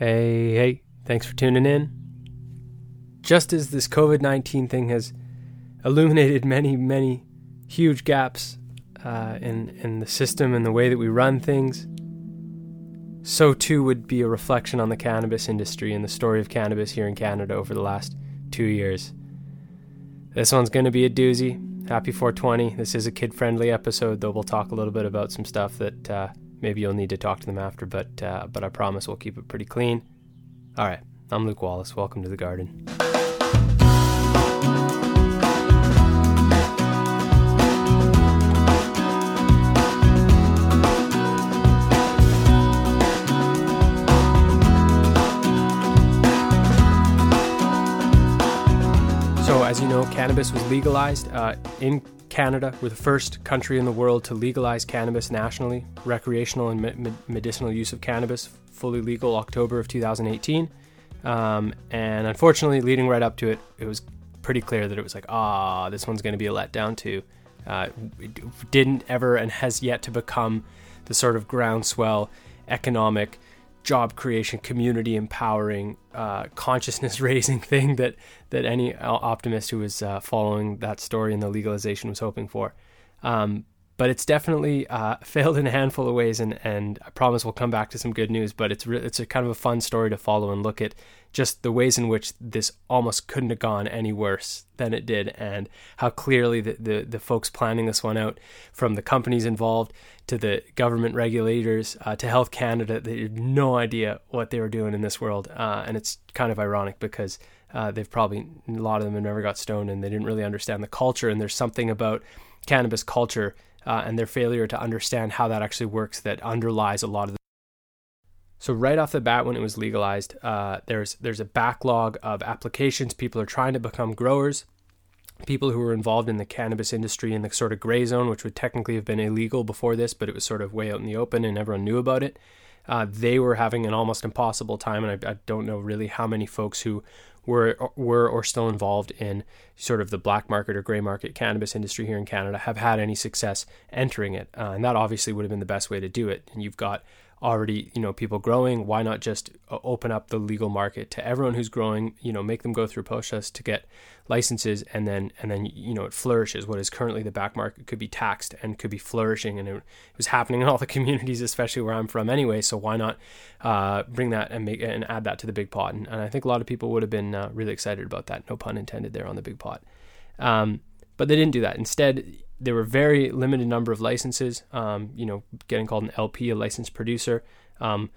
Hey, hey, thanks for tuning in. Just as this COVID 19 thing has illuminated many, many huge gaps uh, in, in the system and the way that we run things, so too would be a reflection on the cannabis industry and the story of cannabis here in Canada over the last two years. This one's going to be a doozy. Happy 420. This is a kid friendly episode, though we'll talk a little bit about some stuff that uh, maybe you'll need to talk to them after, but, uh, but I promise we'll keep it pretty clean. All right, I'm Luke Wallace. Welcome to the garden. So, as you know, cannabis was legalized uh, in Canada. We're the first country in the world to legalize cannabis nationally. Recreational and me- medicinal use of cannabis fully legal October of 2018. Um, and unfortunately, leading right up to it, it was pretty clear that it was like, ah, this one's going to be a letdown too. Uh, didn't ever and has yet to become the sort of groundswell economic job creation, community empowering, uh, consciousness raising thing that that any optimist who was uh, following that story and the legalization was hoping for. Um, but it's definitely uh, failed in a handful of ways, and, and I promise we'll come back to some good news. But it's re- it's a kind of a fun story to follow and look at just the ways in which this almost couldn't have gone any worse than it did, and how clearly the, the, the folks planning this one out, from the companies involved to the government regulators uh, to Health Canada, they had no idea what they were doing in this world, uh, and it's kind of ironic because. Uh, they've probably a lot of them have never got stoned and they didn't really understand the culture and there's something about cannabis culture uh, and their failure to understand how that actually works that underlies a lot of the so right off the bat, when it was legalized, uh, there's there's a backlog of applications. People are trying to become growers. People who were involved in the cannabis industry in the sort of gray zone, which would technically have been illegal before this, but it was sort of way out in the open and everyone knew about it. Uh, they were having an almost impossible time, and I, I, don't know really how many folks who were were or still involved in sort of the black market or gray market cannabis industry here in Canada have had any success entering it, uh, and that obviously would have been the best way to do it. And you've got already you know people growing why not just uh, open up the legal market to everyone who's growing you know make them go through process to get licenses and then and then you know it flourishes. What is currently the back market could be taxed and could be flourishing and it, it was happening in all the communities especially where i'm from anyway so why not uh, bring that and make and add that to the big pot? And, and i think a lot of people would have been uh, really excited about that no pun intended there on the big pot. Um, but they didn't do that. Instead there were very limited number of licenses. Um, you know, getting called an LP, a licensed producer. Um,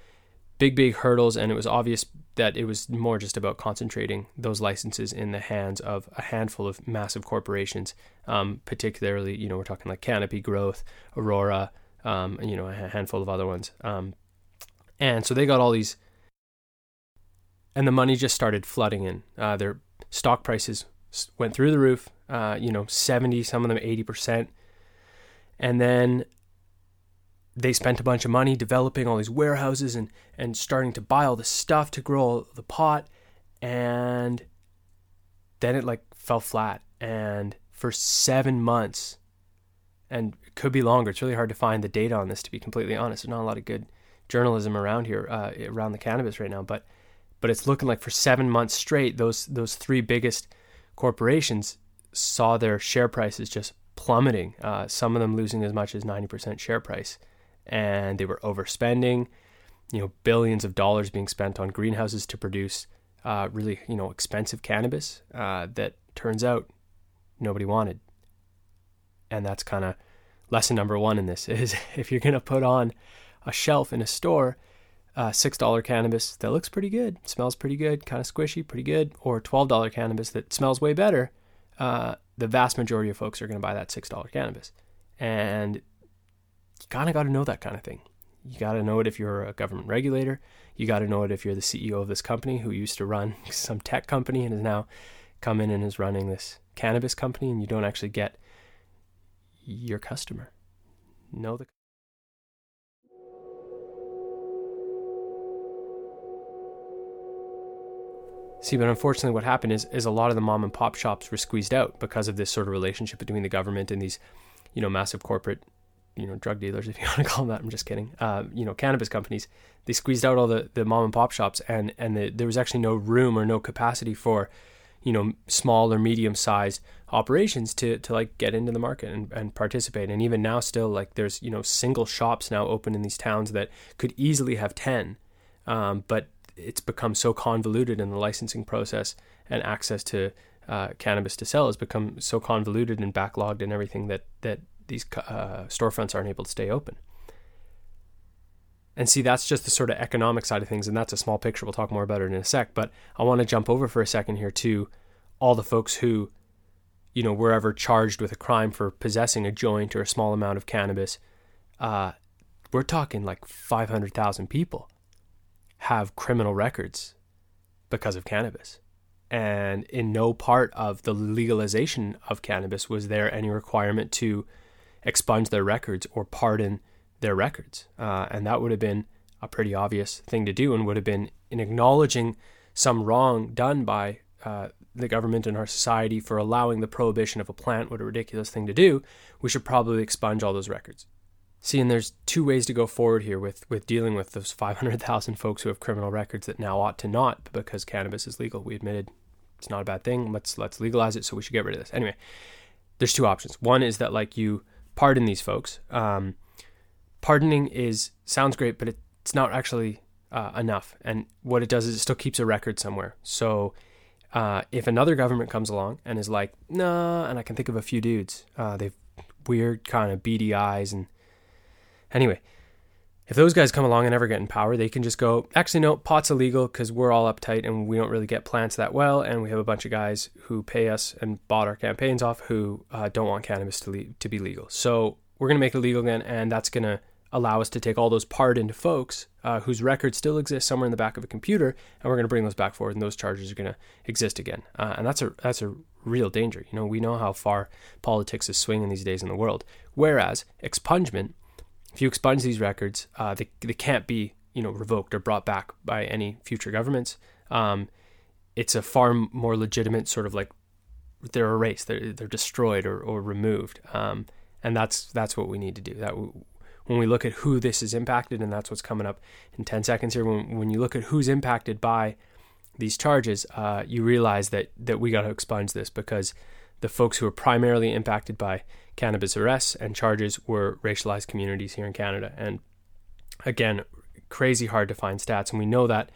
big, big hurdles, and it was obvious that it was more just about concentrating those licenses in the hands of a handful of massive corporations. Um, particularly, you know, we're talking like Canopy Growth, Aurora, um, you know, a handful of other ones. Um, and so they got all these, and the money just started flooding in. Uh, their stock prices went through the roof. Uh, you know, 70, some of them 80%. And then they spent a bunch of money developing all these warehouses and, and starting to buy all the stuff to grow the pot. And then it like fell flat. And for seven months, and it could be longer, it's really hard to find the data on this, to be completely honest. There's not a lot of good journalism around here, uh, around the cannabis right now. But but it's looking like for seven months straight, those those three biggest corporations saw their share prices just plummeting, uh, some of them losing as much as 90% share price. And they were overspending, you know, billions of dollars being spent on greenhouses to produce uh, really, you know, expensive cannabis uh, that turns out nobody wanted. And that's kind of lesson number one in this is if you're going to put on a shelf in a store, uh, $6 cannabis that looks pretty good, smells pretty good, kind of squishy, pretty good, or $12 cannabis that smells way better, uh, the vast majority of folks are going to buy that $6 cannabis. And you kind of got to know that kind of thing. You got to know it if you're a government regulator. You got to know it if you're the CEO of this company who used to run some tech company and is now come in and is running this cannabis company, and you don't actually get your customer. Know the See, but unfortunately, what happened is is a lot of the mom and pop shops were squeezed out because of this sort of relationship between the government and these, you know, massive corporate you know drug dealers if you want to call them that. I'm just kidding. Uh, you know, cannabis companies they squeezed out all the the mom and pop shops, and and the, there was actually no room or no capacity for you know small or medium sized operations to to like get into the market and, and participate and even now still like there's you know single shops now open in these towns that could easily have 10 um, but it's become so convoluted in the licensing process and access to uh, cannabis to sell has become so convoluted and backlogged and everything that that these uh, storefronts aren't able to stay open. And see, that's just the sort of economic side of things, and that's a small picture. We'll talk more about it in a sec. But I want to jump over for a second here to all the folks who, you know, were ever charged with a crime for possessing a joint or a small amount of cannabis. Uh, we're talking like 500,000 people have criminal records because of cannabis. And in no part of the legalization of cannabis was there any requirement to expunge their records or pardon their records. Uh, and that would have been a pretty obvious thing to do and would have been in acknowledging some wrong done by uh, the government and our society for allowing the prohibition of a plant, what a ridiculous thing to do, we should probably expunge all those records. See, and there's two ways to go forward here with, with dealing with those 500,000 folks who have criminal records that now ought to not because cannabis is legal. We admitted it's not a bad thing. Let's let's legalize it. So we should get rid of this. Anyway, there's two options. One is that like you pardon these folks. Um, pardoning is sounds great, but it's not actually uh, enough. And what it does is it still keeps a record somewhere. So uh, if another government comes along and is like, nah, and I can think of a few dudes, uh, they've weird kind of beady eyes and Anyway, if those guys come along and ever get in power, they can just go, actually, no, pot's illegal because we're all uptight and we don't really get plants that well. And we have a bunch of guys who pay us and bought our campaigns off who uh, don't want cannabis to, le- to be legal. So we're going to make it legal again. And that's going to allow us to take all those pardoned folks uh, whose records still exist somewhere in the back of a computer. And we're going to bring those back forward and those charges are going to exist again. Uh, and that's a, that's a real danger. You know, we know how far politics is swinging these days in the world. Whereas expungement if you expunge these records, uh, they, they can't be you know revoked or brought back by any future governments. Um, it's a far more legitimate sort of like they're erased, they're, they're destroyed or, or removed, um, and that's that's what we need to do. That when we look at who this is impacted, and that's what's coming up in ten seconds here. When when you look at who's impacted by these charges, uh, you realize that that we got to expunge this because the folks who are primarily impacted by cannabis arrests and charges were racialized communities here in Canada. And again, crazy hard to find stats, and we know that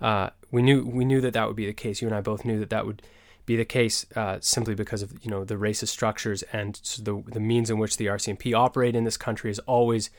uh, we knew we knew that that would be the case. You and I both knew that that would be the case uh, simply because of you know the racist structures and the the means in which the RCMP operate in this country has always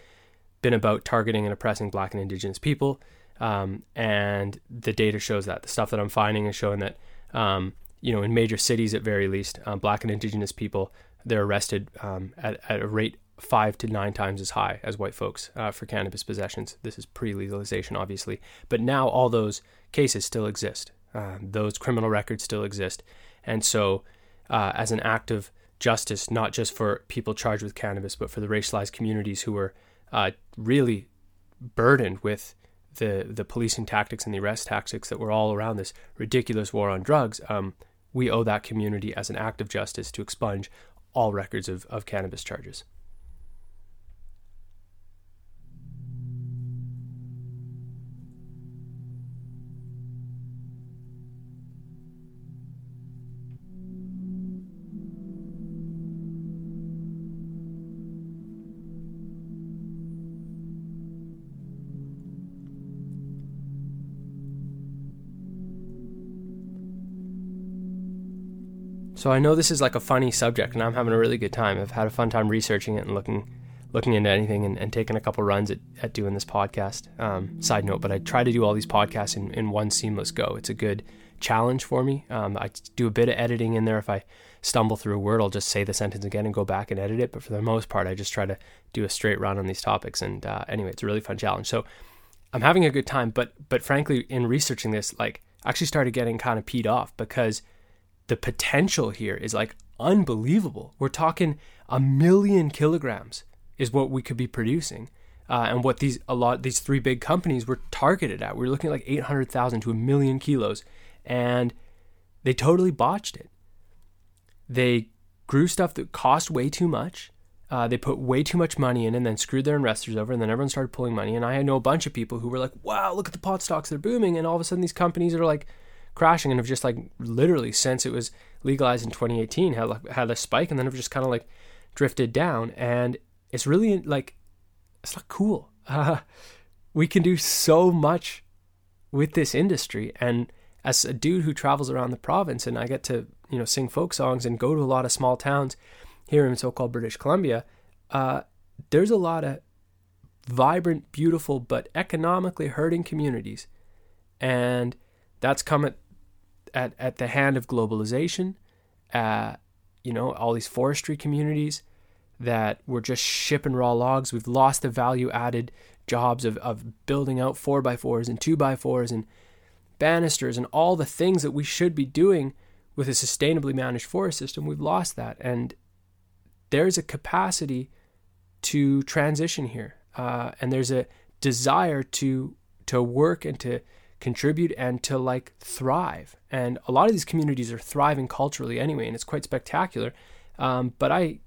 been about targeting and oppressing Black and Indigenous people. Um, and the data shows that the stuff that I'm finding is showing that um, you know in major cities at very least, um, Black and Indigenous people they're arrested um, at, at a rate five to nine times as high as white folks uh, for cannabis possessions. This is pre legalization, obviously. But now all those cases still exist. Uh, those criminal records still exist. And so, uh, as an act of justice, not just for people charged with cannabis, but for the racialized communities who were uh, really burdened with the, the policing tactics and the arrest tactics that were all around this ridiculous war on drugs, um, we owe that community as an act of justice to expunge all records of, of cannabis charges. So I know this is like a funny subject, and I'm having a really good time. I've had a fun time researching it and looking looking into anything and, and taking a couple runs at, at doing this podcast. Um, side note, but I try to do all these podcasts in, in one seamless go. It's a good challenge for me. Um, I do a bit of editing in there. If I stumble through a word, I'll just say the sentence again and go back and edit it. But for the most part, I just try to do a straight run on these topics. And uh, anyway, it's a really fun challenge. So I'm having a good time. But but frankly, in researching this, like I actually started getting kind of peed off because the potential here is like unbelievable. We're talking a million kilograms is what we could be producing. Uh, and what these a lot these three big companies were targeted at. We are looking at like 800,000 to a million kilos and they totally botched it. They grew stuff that cost way too much. Uh, they put way too much money in and then screwed their investors over, and then everyone started pulling money. And I know a bunch of people who were like, "Wow, look at the pot stocks; they're booming!" And all of a sudden, these companies are like crashing and have just like literally since it was legalized in 2018 had like, had a spike and then have just kind of like drifted down. And it's really like it's not cool. Uh, we can do so much with this industry, and as a dude who travels around the province, and I get to you know sing folk songs and go to a lot of small towns here in so-called British Columbia, uh, there's a lot of vibrant, beautiful, but economically hurting communities, and that's come at at, at the hand of globalization. Uh, you know, all these forestry communities that we're just shipping raw logs. We've lost the value added jobs of, of building out four by fours and two by fours and banisters and all the things that we should be doing with a sustainably managed forest system. We've lost that. And there's a capacity to transition here. Uh, and there's a desire to to work and to contribute and to like thrive. And a lot of these communities are thriving culturally anyway, and it's quite spectacular. Um, but I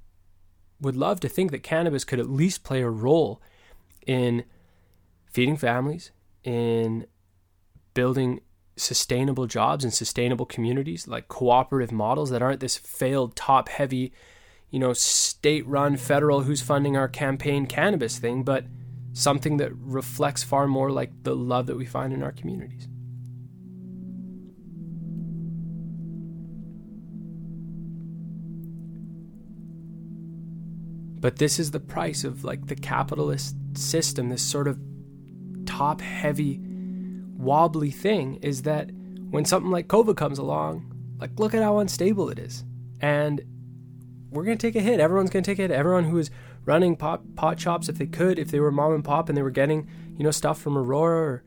would love to think that cannabis could at least play a role in feeding families, in building sustainable jobs and sustainable communities, like cooperative models that aren't this failed top heavy, you know, state run federal who's funding our campaign cannabis thing, but something that reflects far more like the love that we find in our communities. But this is the price of like the capitalist system, this sort of top heavy, wobbly thing is that when something like COVID comes along, like look at how unstable it is. And we're going to take a hit. Everyone's going to take a hit. Everyone who is running pot, pot shops, if they could, if they were mom and pop and they were getting, you know, stuff from Aurora or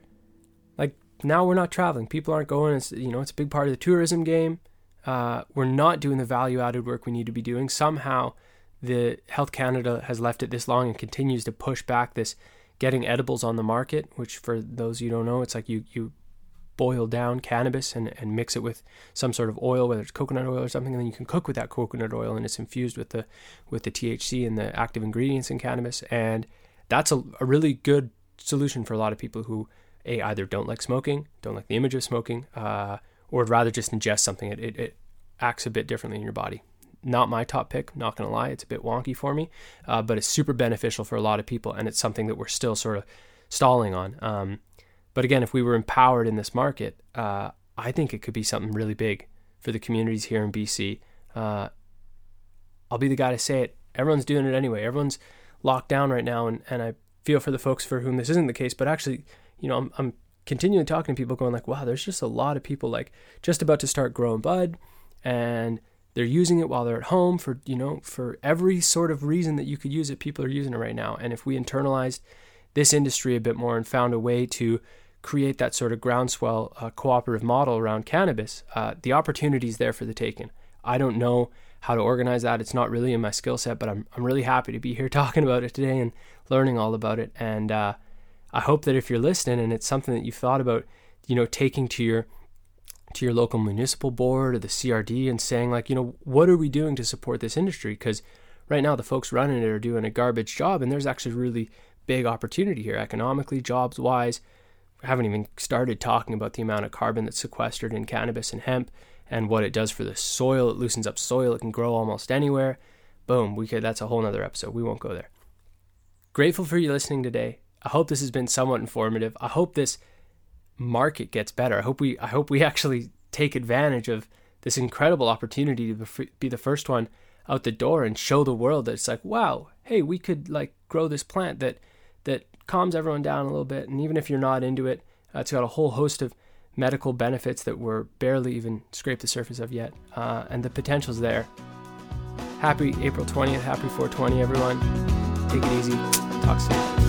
like now we're not traveling. People aren't going. It's, you know, it's a big part of the tourism game. Uh, we're not doing the value added work we need to be doing. Somehow the Health Canada has left it this long and continues to push back this getting edibles on the market, which for those you don't know, it's like you you boil down cannabis and, and mix it with some sort of oil, whether it's coconut oil or something, and then you can cook with that coconut oil and it's infused with the with the THC and the active ingredients in cannabis. And that's a, a really good solution for a lot of people who a either don't like smoking, don't like the image of smoking, uh, or would rather just ingest something. It, it, it acts a bit differently in your body not my top pick, not gonna lie, it's a bit wonky for me, uh, but it's super beneficial for a lot of people, and it's something that we're still sort of stalling on. Um, but again, if we were empowered in this market, uh, I think it could be something really big for the communities here in BC. Uh, I'll be the guy to say it. Everyone's doing it anyway. Everyone's locked down right now, and, and I feel for the folks for whom this isn't the case. But actually, you know, I'm, I'm continuing talking to people, going like, "Wow, there's just a lot of people like just about to start growing bud, and they're using it while they're at home for, you know, for every sort of reason that you could use it, people are using it right now. And if we internalized this industry a bit more and found a way to create that sort of groundswell uh, cooperative model around cannabis, uh, the opportunity is there for the taking. I don't know how to organize that. It's not really in my skill set, but I'm, I'm really happy to be here talking about it today and learning all about it. And uh, I hope that if you're listening and it's something that you've thought about, you know, taking to your to your local municipal board or the CRD and saying, like, you know, what are we doing to support this industry? Because right now the folks running it are doing a garbage job, and there's actually really big opportunity here economically, jobs wise. Haven't even started talking about the amount of carbon that's sequestered in cannabis and hemp and what it does for the soil. It loosens up soil, it can grow almost anywhere. Boom, we could that's a whole nother episode. We won't go there. Grateful for you listening today. I hope this has been somewhat informative. I hope this market gets better. I hope we I hope we actually take advantage of this incredible opportunity to be the first one out the door and show the world that it's like wow hey we could like grow this plant that calms everyone down a little bit and even if you're not into it uh, it's got a whole host of medical benefits that we're barely even scraped the surface of yet uh, and the potential's there. Happy april 20th happy 420 everyone. Take it easy. Talk soon